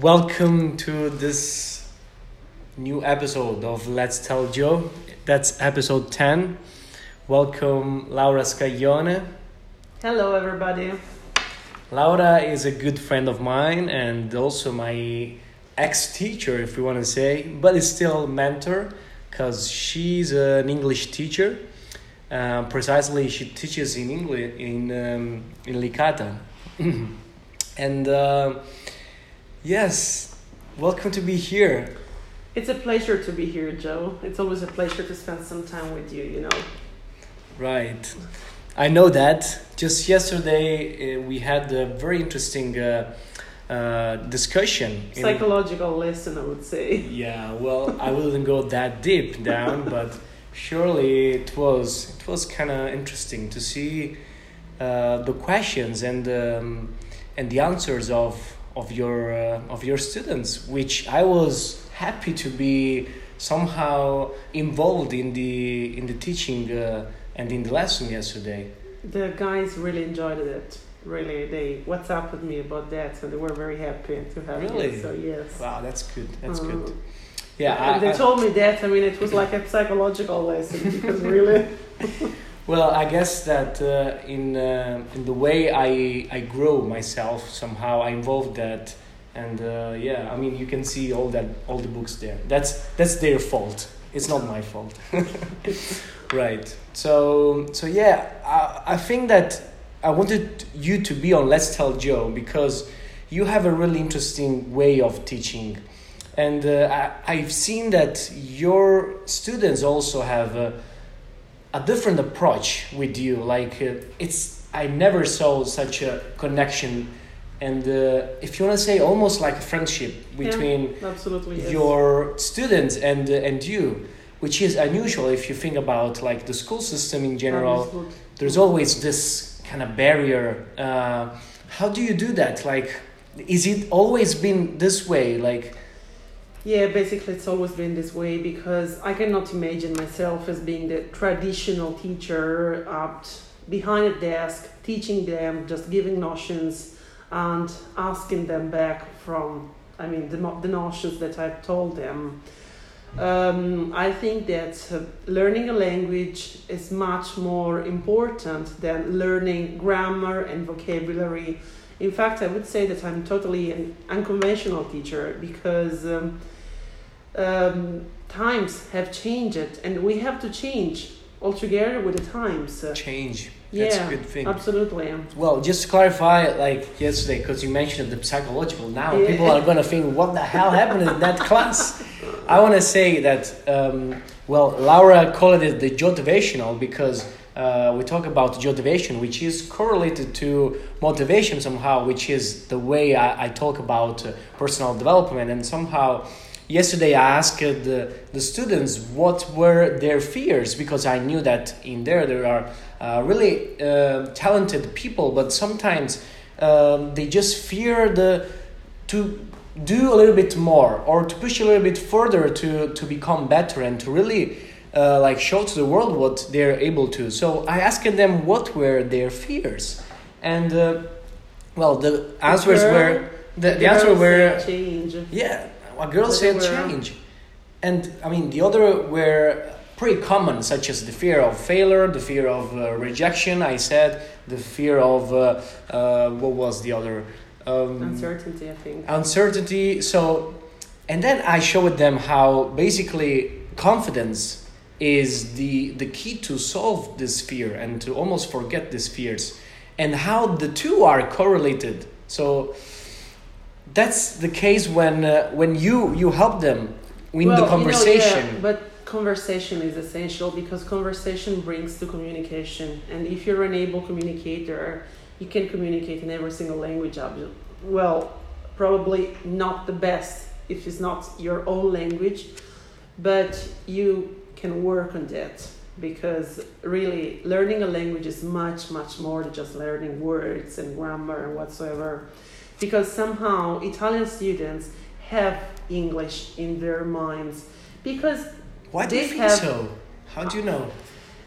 Welcome to this new episode of Let's Tell Joe. That's episode 10. Welcome, Laura Scaglione. Hello, everybody. Laura is a good friend of mine and also my ex teacher, if you want to say, but is still mentor because she's an English teacher. Uh, precisely, she teaches in English in um, in Licata, and uh, yes, welcome to be here. It's a pleasure to be here, Joe. It's always a pleasure to spend some time with you, you know. Right. I know that. Just yesterday, uh, we had a very interesting uh, uh, discussion. in- Psychological lesson, I would say. Yeah, well, I wouldn't go that deep down, but surely it was it was kind of interesting to see uh, the questions and um, and the answers of of your uh, of your students, which I was happy to be somehow involved in the in the teaching uh, and in the lesson yesterday. The guys really enjoyed it. Really, they WhatsApp with me about that, so they were very happy to have Really? it. So yes. Wow, that's good. That's Uh, good. Yeah, I, they I- told me that. I mean, it was like a psychological lesson because really, Well, I guess that uh, in uh, in the way I I grow myself somehow I involved that, and uh, yeah, I mean you can see all that all the books there. That's that's their fault. It's not my fault. right. So so yeah, I I think that I wanted you to be on Let's Tell Joe because you have a really interesting way of teaching. And uh, I, I've seen that your students also have a, different approach with you. Like uh, it's, I never saw such a connection, and uh, if you want to say, almost like a friendship between yes. your students and uh, and you, which is unusual if you think about like the school system in general. Absolutely. There's always this kind of barrier. Uh, how do you do that? Like, is it always been this way? Like, Yeah, basically, it's always been this way because I cannot imagine myself as being the traditional teacher up behind a desk, teaching them, just giving notions and asking them back from, I mean, the, the notions that I've told them. Um, I think that uh, learning a language is much more important than learning grammar and vocabulary. In fact, I would say that I'm totally an unconventional teacher because um, um, times have changed and we have to change altogether with the times. Change. That's yeah, a good thing. absolutely. Well, just to clarify, like yesterday, because you mentioned the psychological. Now Yeah. people are gonna think, what the hell happened in that class? I want to say that, um, well, Laura called it the motivational because uh, we talk about motivation, which is correlated to motivation somehow, which is the way I, I talk about uh, personal development. And somehow, yesterday I asked the, the students what were their fears because I knew that in there there are uh, really uh, talented people, but sometimes um, they just fear the to do a little bit more or to push a little bit further to to become better and to really uh, like show to the world what they're able to. So I asked them what were their fears, and uh, well, the answers were the, the, girls answer were change. yeah, a girl said change. And I mean, the other were pretty common, such as the fear of failure, the fear of uh, rejection, I said, the fear of, uh, uh, what was the other? Um, Uncertainty, I think. uncertainty. So, and then I showed them how basically confidence is the, the key to solve this fear and to almost forget these fears, and how the two are correlated. So, that's the case when uh, when you you help them in Well, the you know, conversation. yeah, but conversation is essential because conversation brings to communication. And if you're an able communicator, you can communicate in every single language. Well, probably not the best if it's not your own language, but you can work on that because really learning a language is much, much more than just learning words and grammar and whatsoever. Because somehow Italian students have English in their minds because Why do you think have- so? How do you know?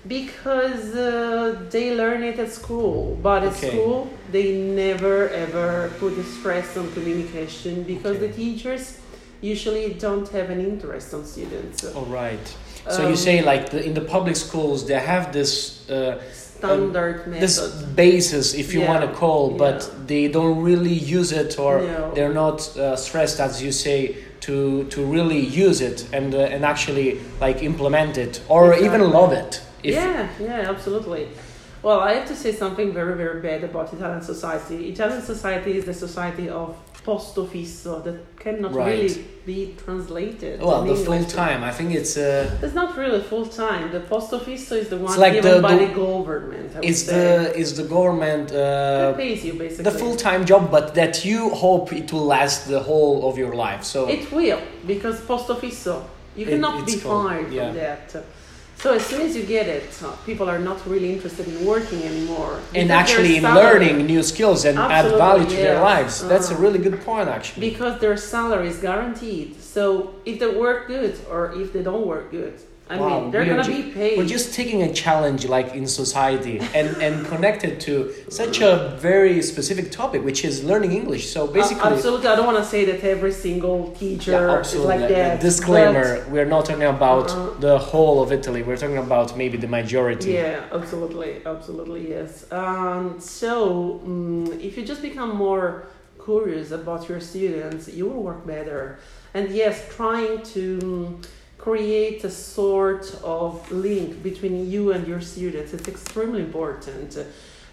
Because uh, they learn it at school, but at Okay. school they never ever put the stress on communication because Okay. the teachers usually don't have an interest on students. All right. So you Um, say like the, in the public schools they have this uh, standard this method. basis, if you Yeah, want to call, but yeah. they don't really use it, or No. they're not uh, stressed, as you say, to to really use it and uh, and actually like implement it or even love it. Yeah, yeah, absolutely. Well, I have to say something very, very bad about Italian society. Italian society is the society of posto fisso that cannot Right. really be translated. Well, the English. full time. I think it's uh, It's not really full time. The posto fisso is the one like given the- by the- the government. I would it's the is the government that uh, pays you basically. the full time job, but that you hope it will last the whole of your life. So It will because posto fisso. You It- cannot be called- fired yeah. from that. So as soon as you get it, uh, people are not really interested in working anymore. and actually learning new skills and add value to their yes. lives. That's a Uh-huh. really good point, actually. because their salary is guaranteed. So if they work good or if they don't work good, I Wow, mean, they're gonna ju- be paid. We're just taking a challenge like in society and, and connected to such a very specific topic, which is learning English. So Uh, basically, absolutely, I don't want to say that every single teacher yeah, is like that. disclaimer: we're not talking about Uh-huh. the whole of Italy. We're talking about maybe the majority. Yeah, absolutely, absolutely, yes. Um, so, mm if you just become more curious about your students, you will work better. And yes, trying to mm, create a sort of link between you and your students It's extremely important.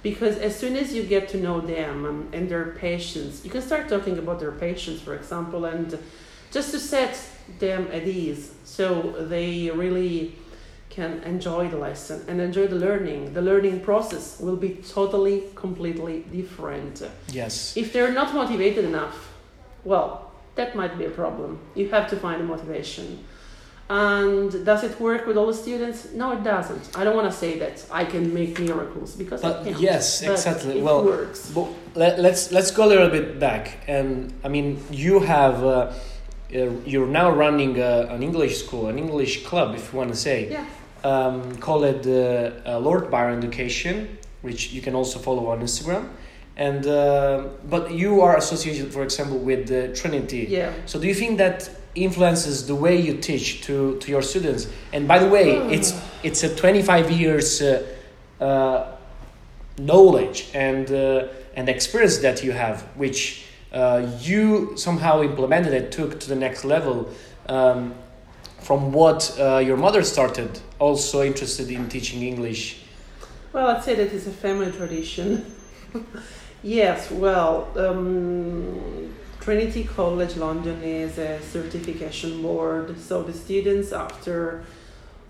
Because as soon as you get to know them um, and their patients, you can start talking about their patients, for example, and just to set them at ease so they really can enjoy the lesson and enjoy the learning. The learning process will be totally, completely different. Yes. If they're not motivated enough, well, that might be a problem. You have to find a motivation. And does it work with all the students? No, it doesn't. I don't want to say that I can make miracles because I But can't. yes, But exactly. It Well, works. But let, let's let's go a little bit back, and I mean, you have uh, uh, you're now running uh, an English school, an English club, if you want to say, Yeah. um, call it uh, uh, Lord Byron Education, which you can also follow on Instagram. And uh, but you are associated, for example, with uh, Trinity. Yeah. So do you think that influences the way you teach to, to your students? And by the way, it's it's a 25 years uh, uh, knowledge and uh, and experience that you have, which uh, you somehow implemented and took to the next level. Um, from what uh, your mother started, also interested in teaching English. Well, I'd say that it's a family tradition. yes, well, um, Trinity College London is a certification board, so the students, after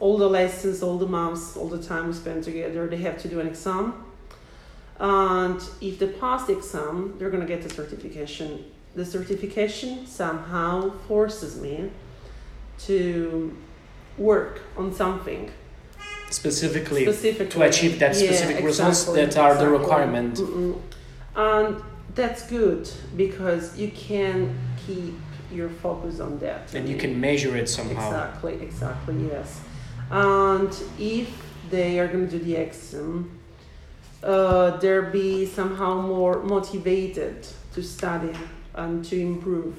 all the lessons, all the months, all the time we spend together, they have to do an exam. And if they pass the exam, they're going to get the certification. The certification somehow forces me to work on something Specifically, specifically to achieve that Yeah, specific results that are the requirement. Mm-mm. and that's good because you can keep your focus on that and you can measure it somehow. exactly exactly yes and if they are going to do the exam uh, they'll be somehow more motivated to study and to improve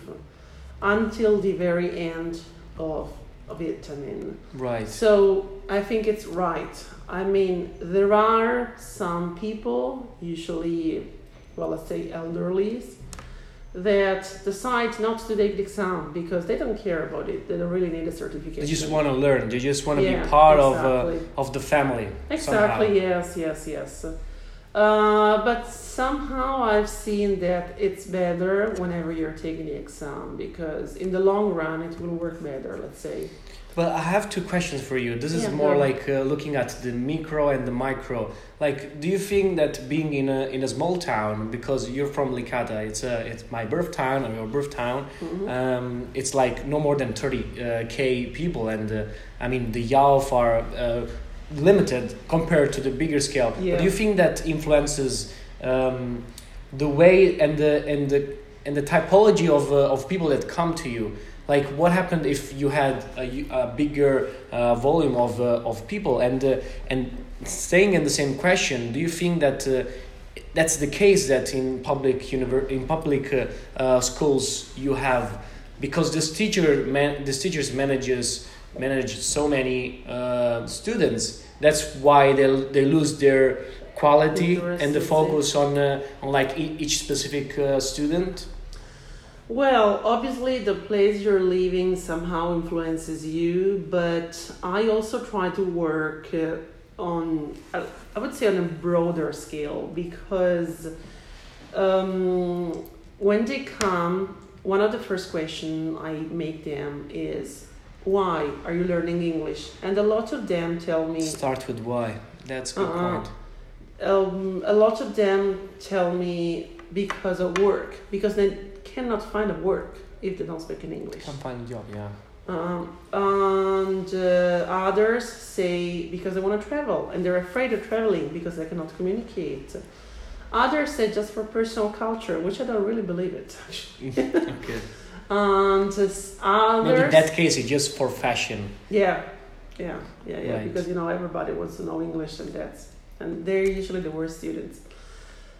until the very end of, of it i mean Right. so I think it's right. I mean, there are some people, usually, well, let's say elderlies, that decide not to take the exam because they don't care about it. They don't really need a certification. They just want to learn. They just want to Yeah, be part exactly. of uh, of the family. Exactly, somehow. yes, yes, yes. Uh, but somehow I've seen that it's better whenever you're taking the exam because in the long run it will work better, let's say. But I have two questions for you. This is Yeah, more like uh, looking at the micro and the micro. Like, do you think that being in a in a small town, because you're from Licata, it's a it's my birth town or your birth town. Mhm. Um, it's like no more than thirty uh, k people, and uh, I mean the YALF are uh, limited compared to the bigger scale. Yeah. But do you think that influences um, the way and the and the and the typology of uh, of people that come to you? Like what happened if you had a, a bigger uh, volume of uh, of people? And uh, and staying in the same question do you think that uh, that's the case that in public univer- in public uh, uh, schools you have because this teacher man this teachers manages manage so many uh, students that's why they they lose their quality and the focus on uh, on like e- each specific uh, student Well, obviously, the place you're living somehow influences you, but I also try to work uh, on, uh, I would say, on a broader scale because um, when they come, one of the first questions I make them is, Why are you learning English? And a lot of them tell me, start with why that's a good Uh-uh. point um, a lot of them tell me because of work, because they cannot find a work if they don't speak in English. can't find a job yeah Um, and uh, others say because they want to travel and they're afraid of traveling because they cannot communicate. Others say just for personal culture, which I don't really believe it. actually. okay And uh, s- in that case, it's just for fashion. yeah, yeah, yeah, yeah. Right. Because you know everybody wants to know English, and that's and they're usually the worst students.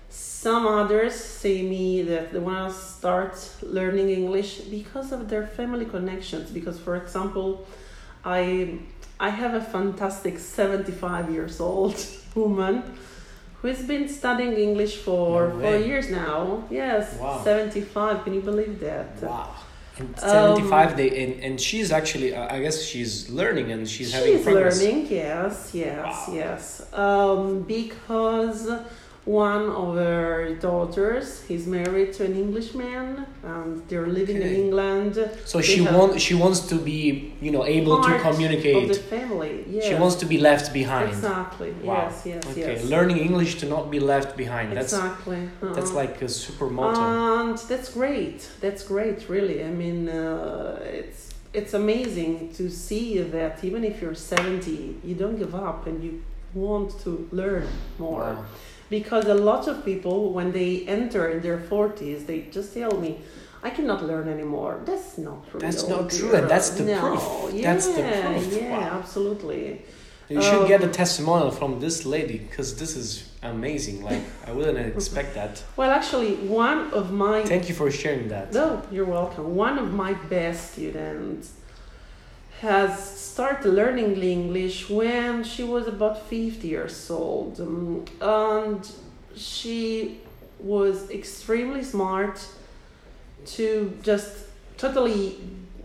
Some others say me that they want to start learning English because of their family connections. Because, for example, I I have a fantastic seventy five years old woman who has been studying English for No four years now. Yes, Wow. seventy five. Can you believe that? Wow. And Um, 75 they and, and she's actually uh, I guess she's learning and she's, having She's progress. learning, yes, yes, Wow. yes. Um, because one of her daughters is married to an Englishman, and they're living in England. So They she have want she wants to be you know able to part Of communicate. the family, yes. She wants to be left behind. Exactly. Wow. Yes, yes, okay, yes. learning English to not be left behind. That's exactly. that's Uh-uh. like a super motto. And that's great. That's great, really. I mean, uh, it's it's amazing to see that even if you're 70, you don't give up and you want to learn more. wow. Because a lot of people, when they enter in their 40s, they just tell me, I cannot learn anymore. That's not true. That's not true, and that's the no. proof. Yeah, That's the proof. Yeah, Wow. absolutely. You should get a Um, testimonial from this lady because this is amazing. Like I wouldn't expect that. Well, actually, one of my Thank you for sharing that. No, you're welcome. One of my best students has started learning English when she was about 50 years old. Um, and she was extremely smart to just totally,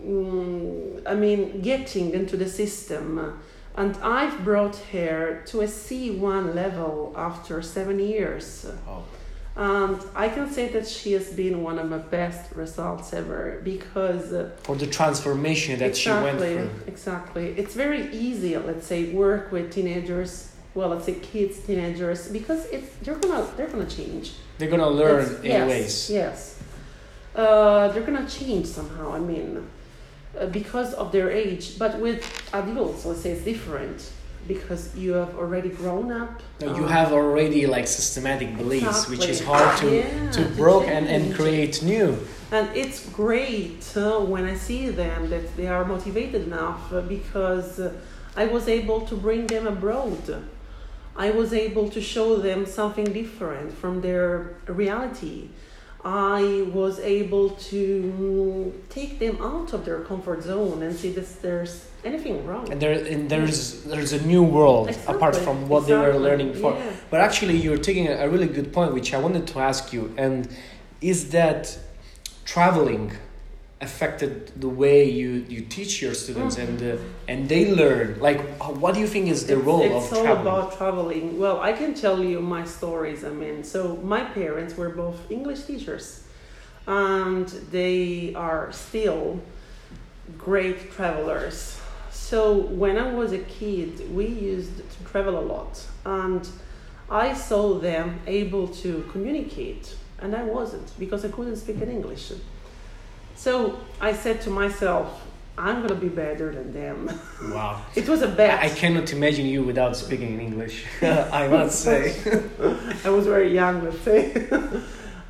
mm, I mean, getting into the system. And I've brought her to a C1 level after seven years. Oh. And I can say that she has been one of my best results ever because uh, For the transformation that she went through. exactly. It's very easy, let's say, work with teenagers. Well, let's say kids, teenagers, because it's they're gonna they're gonna change. They're gonna learn It's- yes, anyways. Yes, uh, they're gonna change somehow. I mean, uh, because of their age. But with adults, let's say it's different because you have already grown up. No, you have already like systematic beliefs, which is hard to Yeah, to broke and, and create new. And it's great uh, when I see them that they are motivated enough uh, because uh, I was able to bring them abroad. I was able to show them something different from their reality. I was able to mm, take them out of their comfort zone and see that there's anything wrong. And there and there's there's a new world apart from what they were learning before. yeah. But actually, you're taking a, really good point, which I wanted to ask you, and is that traveling affected the way you, you teach your students and uh, and they learn? Like, what do you think is the it's, role it's of all traveling? about traveling. Well, I can tell you my stories. I mean, so my parents were both English teachers, and they are still great travelers. So when I was a kid, we used to travel a lot, and I saw them able to communicate, and I wasn't because I couldn't speak in English. So I said to myself, I'm gonna be better than them. Wow. It was a bet. I cannot imagine you without speaking in English. I must say. I was very young, let's say.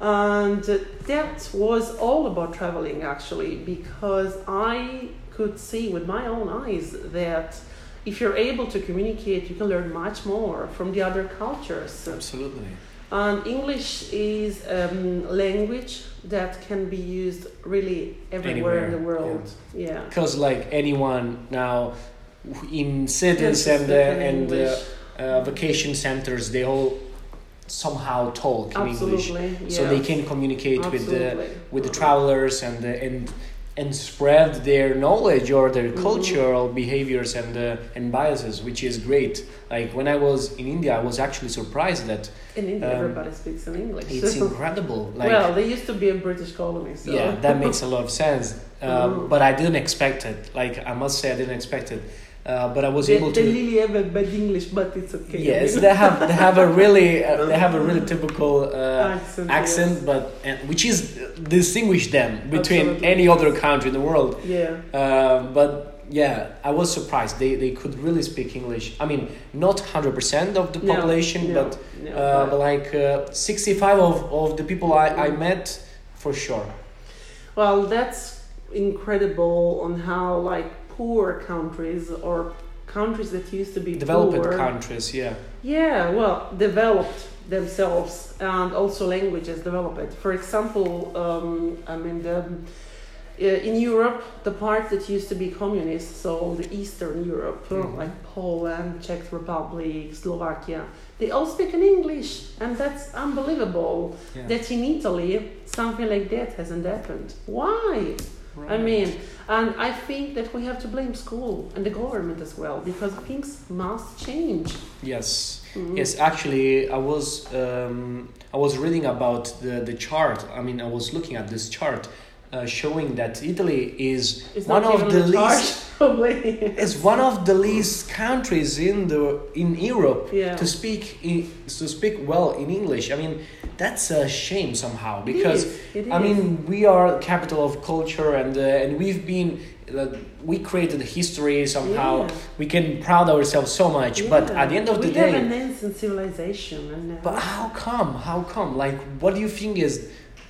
and that was all about traveling actually, because I could see with my own eyes that if you're able to communicate, you can learn much more from the other cultures. Absolutely. And English is a um, language that can be used really everywhere Anywhere, in the world. Yeah. Because like anyone now in cities and uh, and uh, uh, vacation centers, they all somehow talk in English, Absolutely. so they can communicate with the with the travelers and uh, and and spread their knowledge or their Mhm. cultural behaviors and uh, and biases, which is great. Like when I was in India, I was actually surprised that In India, um, everybody speaks in English. it's incredible. Like well, they used to be a British colony, so yeah, that makes a lot of sense. Um, Mhm. But I didn't expect it. Like I must say, I didn't expect it. Uh, but I was they, able they really have a bad English, but it's okay. Yes, they have they have a really uh, they have a really typical uh, accent. accent, yes. but and, which is distinguish them between Absolutely. any other country in the world. Yeah. Uh, but yeah, I was surprised. They they could really speak English. I mean, not hundred percent of the No, population, no, but no, uh, but like uh, sixty five of, of the people I, I met for sure. Well, that's incredible on how like poor countries or countries that used to be Developed poor, countries, yeah. Yeah, well, developed themselves and also languages developed. For example, um, I mean, the, uh, in Europe, the part that used to be communist, so the Eastern Europe, Mhm. like Poland, Czech Republic, Slovakia, they all speak in English, and that's unbelievable. yeah. That in Italy, something like that hasn't happened. Why? I mean, and I think that we have to blame school and the government as well because things must change. yes. Mhm. Yes, actually, I was um, I was reading about the, the chart. I mean, I was looking at this chart uh, showing that Italy is It's one of the least is one of the least countries in the in Europe Yeah. to speak in, to speak well in English. I mean, that's a shame somehow because It is, it I is. mean we are capital of culture and uh, and we've been uh, we created history somehow. Yeah. We can proud ourselves so much, but at the end of the we day. have an ancient civilization, and But how come? How come? Like, what do you think is?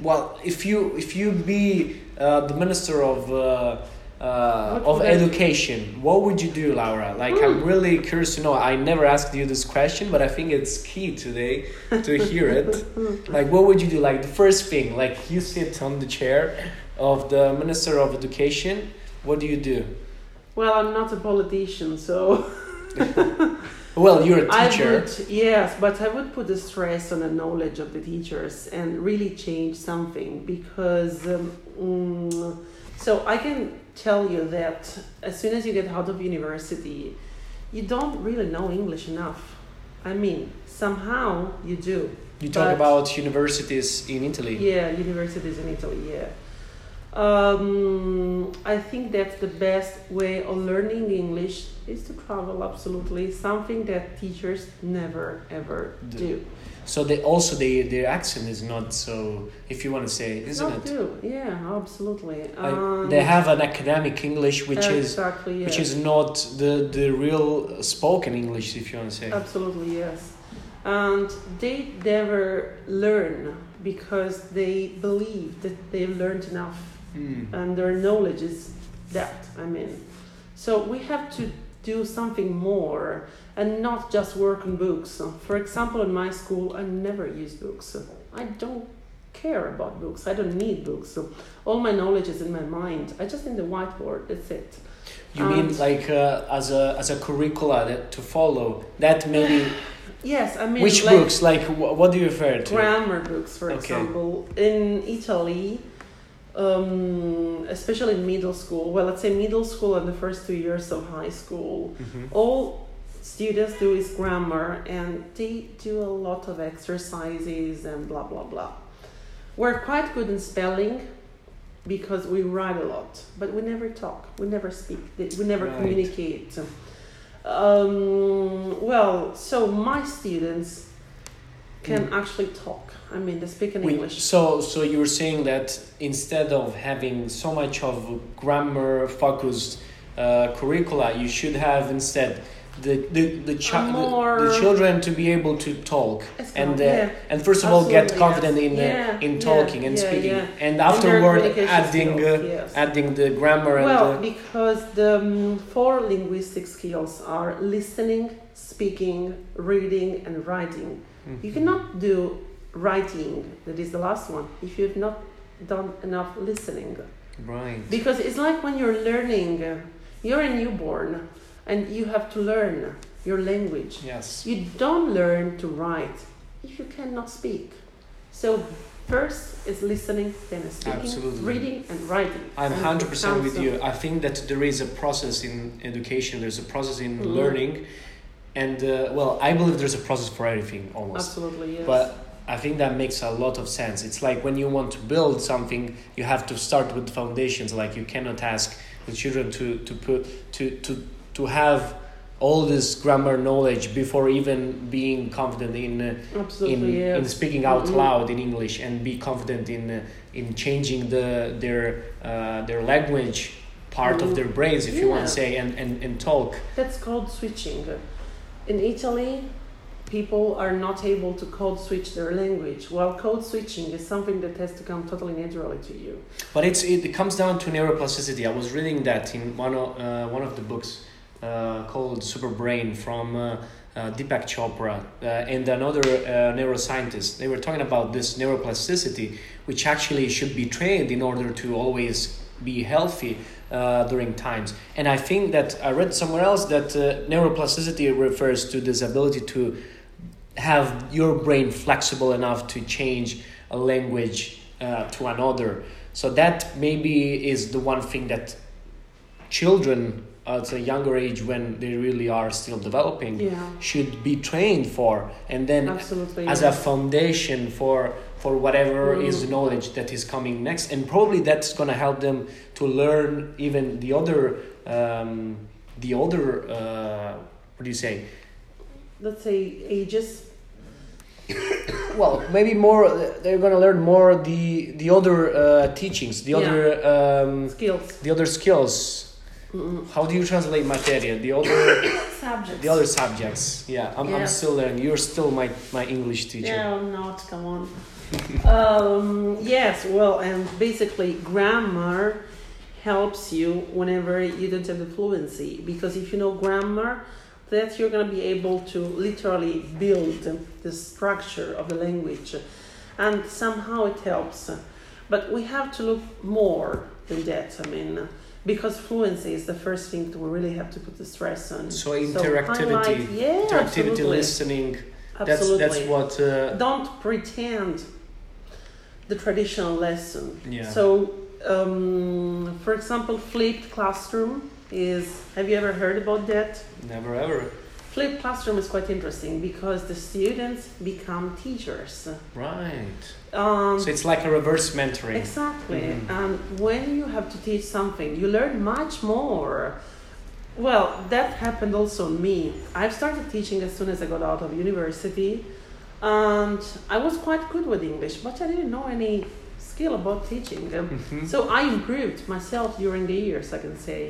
Well, if you if you be uh, the minister of uh, uh, of education, what would you do, Laura? Like, I'm Hmm. really curious to know. I never asked you this question, but I think it's key today to hear it. like, what would you do? Like, the first thing, like you sit on the chair of the minister of education. What do you do? well, I'm not a politician, so Well, you're a teacher. would yes, but I would put the stress on the knowledge of the teachers and really change something because. Um, mm, so I can tell you that as soon as you get out of university, you don't really know English enough. I mean, somehow you do. You talk about universities in Italy. Yeah, universities in Italy, yeah. Um, I think that the best way of learning English is to travel, absolutely. Something that teachers never ever D- do. So they also they their accent is not so if you want to say, isn't Not it? do, yeah, absolutely. Um, they have an academic English which is yes. which is not the the real spoken English if you want to say. Absolutely, yes. And they never learn because they believe that they've learned enough. Hmm. and their knowledge is that i mean. So we have to do something more and not just work on books. For example in my school i never use books. I don't care about books. I don't need books. So all my knowledge is in my mind. I just need the whiteboard. That's it. You mean like uh, as a as a curricula that to follow? That maybe yes i mean which like books? Like wh- what do you refer to? grammar books for Okay. example. In italy um, especially in middle school well let's say middle school and the first two years of high school Mhm. all students do is grammar and they do a lot of exercises and blah blah blah we're quite good in spelling because we write a lot but we never talk we never speak we never Right. communicate um, well so my students can Mm. actually talk i mean they speak in english so so you were saying that instead of having so much of grammar focused uh, curricula, you should have instead the the the, chi- the, the children to be able to talk and uh, yeah. and first of all get confident yes. in uh, Yeah, in yeah, talking and yeah, speaking yeah. and And afterward adding skills, uh, yes. adding the grammar and Well, uh, because the um, four linguistic skills are listening, speaking, reading, and writing. mm-hmm. You cannot do writing, that is the last one, if you've not done enough listening. right Because it's like when you're learning, uh, you're a newborn and you have to learn your language. yes You don't learn to write if you cannot speak. So first is listening, then is speaking, Absolutely. reading, and writing. I'm hundred percent with you. I think that there is a process in education. There's a process in Mhm. learning, and uh, well, I believe there's a process for everything almost. Absolutely, yes. But I think that makes a lot of sense. It's like when you want to build something, you have to start with foundations. Like you cannot ask the children to to put to to to have all this grammar knowledge before even being confident in uh, in, yes. in speaking out Mhm. loud in English and be confident in uh, in changing the their uh, their language part of Mhm. their brains, if you want to say, and, and, and talk. That's called switching. In Italy, people are not able to code switch their language. While code switching is something that has to come totally naturally to you. But it's it, it comes down to neuroplasticity. I was reading that in one of uh, one of the books uh, called Super Brain from. Uh, uh, Deepak Chopra uh, and another uh, neuroscientist. They were talking about this neuroplasticity, which actually should be trained in order to always be healthy uh, during times. And I think that I read somewhere else that neuroplasticity refers to this ability to have your brain flexible enough to change a language to another. So that maybe is the one thing that children at a younger age when they really are still developing Yeah, should be trained for and then absolutely. as a foundation for for whatever Mm. is knowledge that is coming next and probably that's going to help them to learn even the other um, the other uh, what do you say Let's say ages. well maybe more they're going to learn more the the other uh, teachings the Yeah. other um, Skills. the other skills Mm-mm. how do you translate materia the other Subjects. the other subjects yeah i'm, I'm still learning you're still my my english teacher Yeah, I'm not. Come on. um, yes, well, and basically, grammar helps you whenever you don't have the fluency because if you know grammar, that you're going to be able to literally build the structure of the language, and somehow it helps. But we have to look more than that. I mean. Because fluency is the first thing that we really have to put the stress on. So interactivity, highlight- yeah, interactivity absolutely. listening that's Absolutely. that's what uh, don't pretend the traditional lesson. yeah So, um, for example, flipped classroom is. Have you ever heard about that? never ever Flipped classroom is quite interesting because the students become teachers. right Um, so it's like a reverse mentoring Exactly. Mhm. And when you have to teach something, you learn much more. Well, that happened also me. I've started teaching as soon as I got out of university, and I was quite good with English, but I didn't know any skill about teaching. Mhm. So I improved myself during the years, I can say.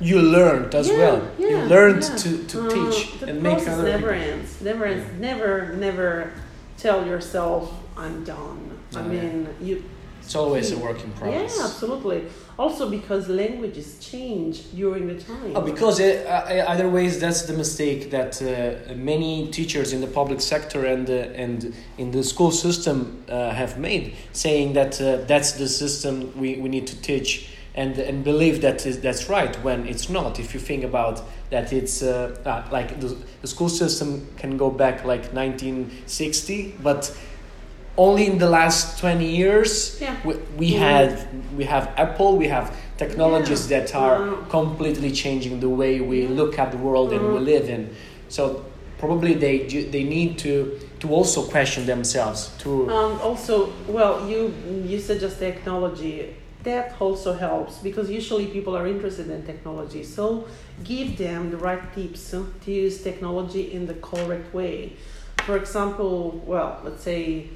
You learned as Yeah, well you yeah, learned yeah. to, to Uh, teach and make other never people- ends. Never ends. Never, never tell yourself, "I'm done." I Oh, yeah. mean, you it's always a work in progress yeah, absolutely. Also because languages change during the time. Oh, because uh, uh, other ways that's the mistake that uh, many teachers in the public sector and uh, and in the school system uh, have made, saying that uh, that's the system we, we need to teach and and believe that is, that's right when it's not. If you think about that, it's uh, uh, like the, the school system can go back like 1960, but only in the last 20 years Yeah. we, we Mhm. had we have apple we have technologies Yeah. that are completely changing the way we look at the world and we Mhm. live in so probably they they need to to also question themselves to Um, also, well, you you said just technology. That also helps because usually people are interested in technology. So give them the right tips to use technology in the correct way. For example, well, let's say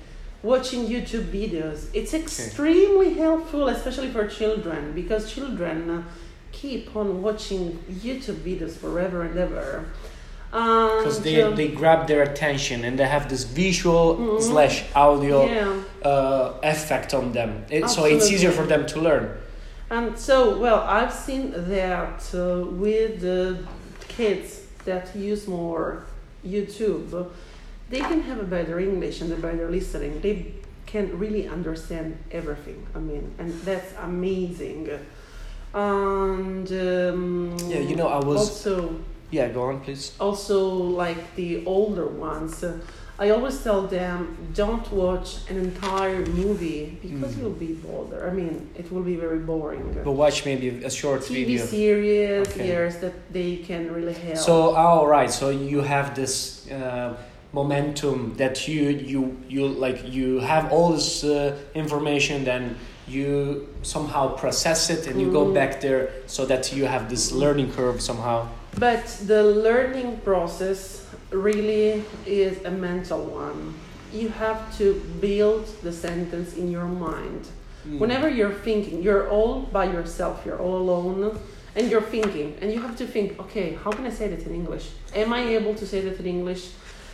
watching YouTube videos. It's extremely helpful, especially for children, because children uh, keep on watching YouTube videos forever and ever. Because And, they, um, they grab their attention and they have this visual Mhm. slash audio yeah. uh, effect on them it, so it's easier for them to learn And so, well, I've seen that uh, with the kids that use more YouTube, they can have a better English and a better listening. They can really understand everything. I mean, and that's amazing. And um, yeah you know i was also yeah go on please also like the older ones. Uh, I always tell them don't watch an entire movie because Mm. you'll be bored. I mean, it will be very boring. but watch maybe a short TV video series, Okay. yes, that they can really help. So, all right. So you have this uh, momentum that you you you like you have all this uh, information, then you somehow process it and you go Mhm. back there, so that you have this learning curve somehow. But the learning process really is a mental one. You have to build the sentence in your mind. Mm. Whenever you're thinking, you're all by yourself, you're all alone, and you're thinking, and you have to think, okay, how can I say that in English? Am I able to say that in English?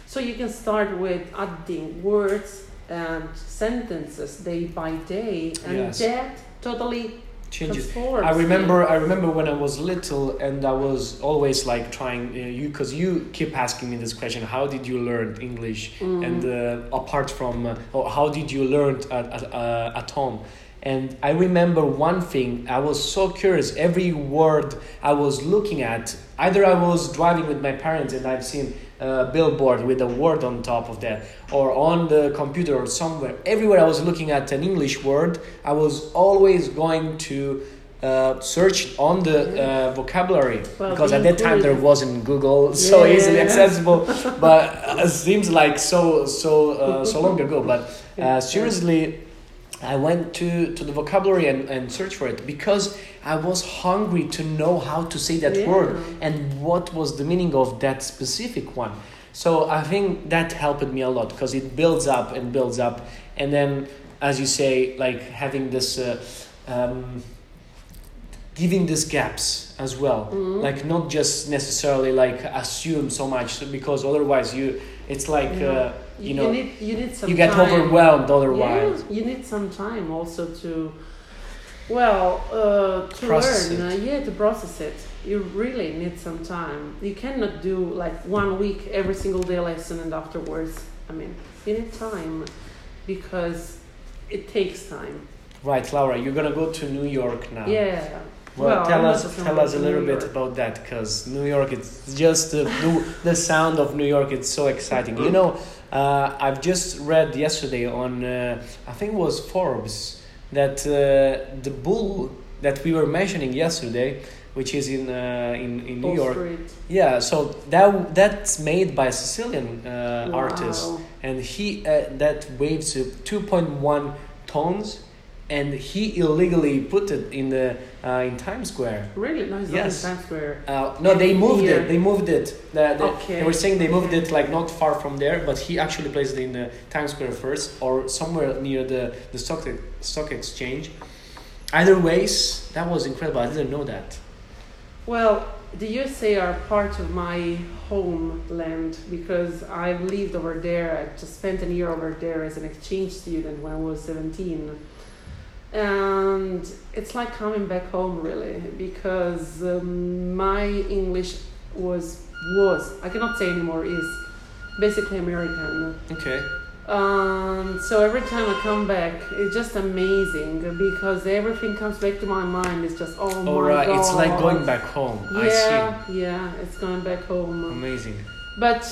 So you can start with adding words and sentences day by day, and Yes. that totally changes. I you. remember. I remember when I was little, and I was always like trying uh, you because you keep asking me this question: How did you learn English? Mm. And uh, apart from, uh, or how did you learn at at, uh, at home? And I remember one thing. I was so curious. Every word I was looking at, either I was driving with my parents and I've seen a billboard with a word on top of that, or on the computer or somewhere. Everywhere I was looking at an English word, I was always going to uh, search on the uh, vocabulary Well, because at that time there wasn't Google so Yeah. easily accessible. but uh, it seems like so so uh, so long ago. But uh, seriously. I went to, to the vocabulary and, and searched for it because I was hungry to know how to say that Yeah. word and what was the meaning of that specific one. So I think that helped me a lot because it builds up and builds up. And then, as you say, like having this, uh, um, giving these gaps as well. Mhm. Like not just necessarily like assume so much because otherwise you, it's like, Yeah. uh, you know, need you need some you get time. overwhelmed otherwise. Yeah, you need some time also to, well, uh, to Process learn. Uh, yeah, to process it. You really need some time. You cannot do like one week every single day lesson and afterwards. I mean, you need time because it takes time. Right, Laura, you're gonna go to New York now. Yeah. Well, Well, tell I'm us tell us a little bit about that because New York, it's just the- the sound of New York. It's so exciting. You know, uh, I've just read yesterday on uh, I think it was Forbes that uh, the bull that we were mentioning yesterday, which is in uh, in in New York. Street. Yeah, so that that's made by a Sicilian uh, artist and he uh, that weighs uh, 2.1 tons and he illegally put it in the uh, in Times Square Really? No, it's Yes. not in Times Square. uh, no they moved Here. it they moved it the, the, Okay. they were saying they moved it like not far from there but he actually placed it in the Times Square first or somewhere near the, the stock, stock exchange either ways that was incredible I didn't know that Well, the USA are part of my homeland because I've lived over there. I just spent a year over there as an exchange student when I was 17. And it's like coming back home, really, because um, my English was, was, I cannot say anymore, is basically American. okay Um, so every time I come back, it's just amazing because everything comes back to my mind. It's just, oh my all right god. it's like going back home I see Yeah, yeah, it's going back home. amazing But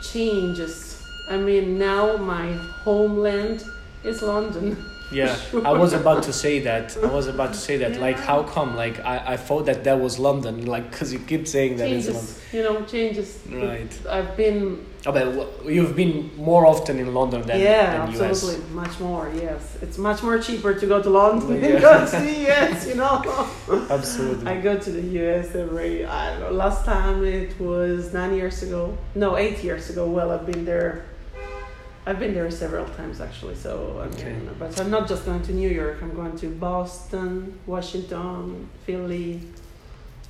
changes. I mean, now my homeland is London. Yeah, I was about to say that. I was about to say that. Like, how come? Like, I, I thought that that was London. Like, because you keep saying that it's London. you know, changes. Right. I've been, Oh, but you've been more often in London than, yeah, than US. absolutely, much more. Yes, it's much more cheaper to go to London Yeah. than go to the US. You know. Absolutely. I go to the US every, I don't know, last time it was nine years ago. No, eight years ago. Well, I've been there. I've been there several times actually. So, I Okay. but I'm not just going to New York. I'm going to Boston, Washington, Philly,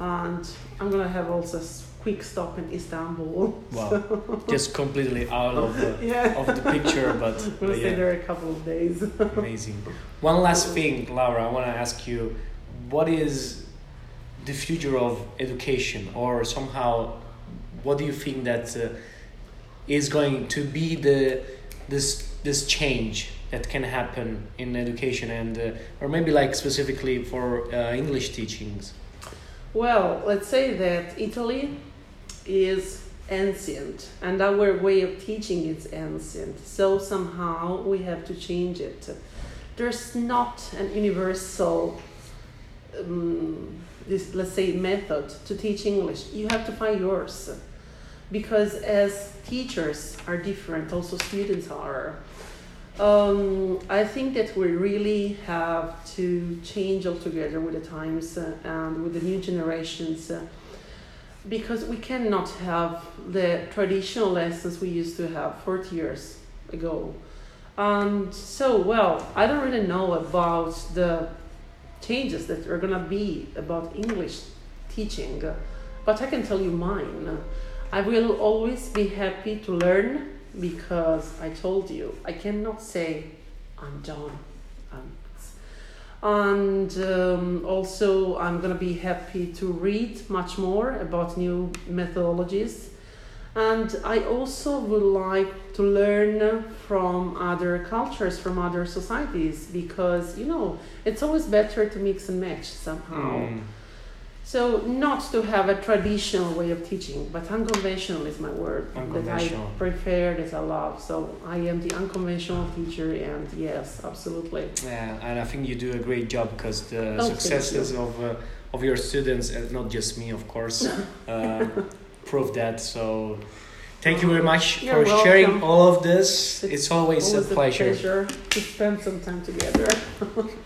and I'm gonna have also a quick stop in Istanbul. Wow, just completely out of the, yeah. of the picture, but We'll uh, stay yeah, there a couple of days. amazing. One last thing, Laura, I want to ask you, what is the future of education, or somehow, what do you think that uh, is going to be the this this change that can happen in education, and uh, or maybe like specifically for uh, English teachings? Well, let's say that Italy is ancient and our way of teaching is ancient. So somehow we have to change it. There's not an universal, um, this, let's say, method to teach English. You have to find yours. Because as teachers are different, also students are. Um, I think that we really have to change altogether with the times uh, and with the new generations uh, because we cannot have the traditional lessons we used to have 40 years ago. And so, well, I don't really know about the changes that are to be about English teaching, but I can tell you mine. I will always be happy to learn because I told you I cannot say I'm done. And um, also, I'm gonna be happy to read much more about new methodologies. And I also would like to learn from other cultures, from other societies, because you know it's always better to mix and match somehow. Mm. So not to have a traditional way of teaching, but unconventional is my word that I prefer, that I love. So I am the unconventional teacher, and yes, absolutely. Yeah, and I think you do a great job because the Oh, successes of uh, of your students, and not just me, of course, uh, prove that. So, thank you very much You're for sharing all of this. It's, It's always, Always a pleasure. pleasure to spend some time together.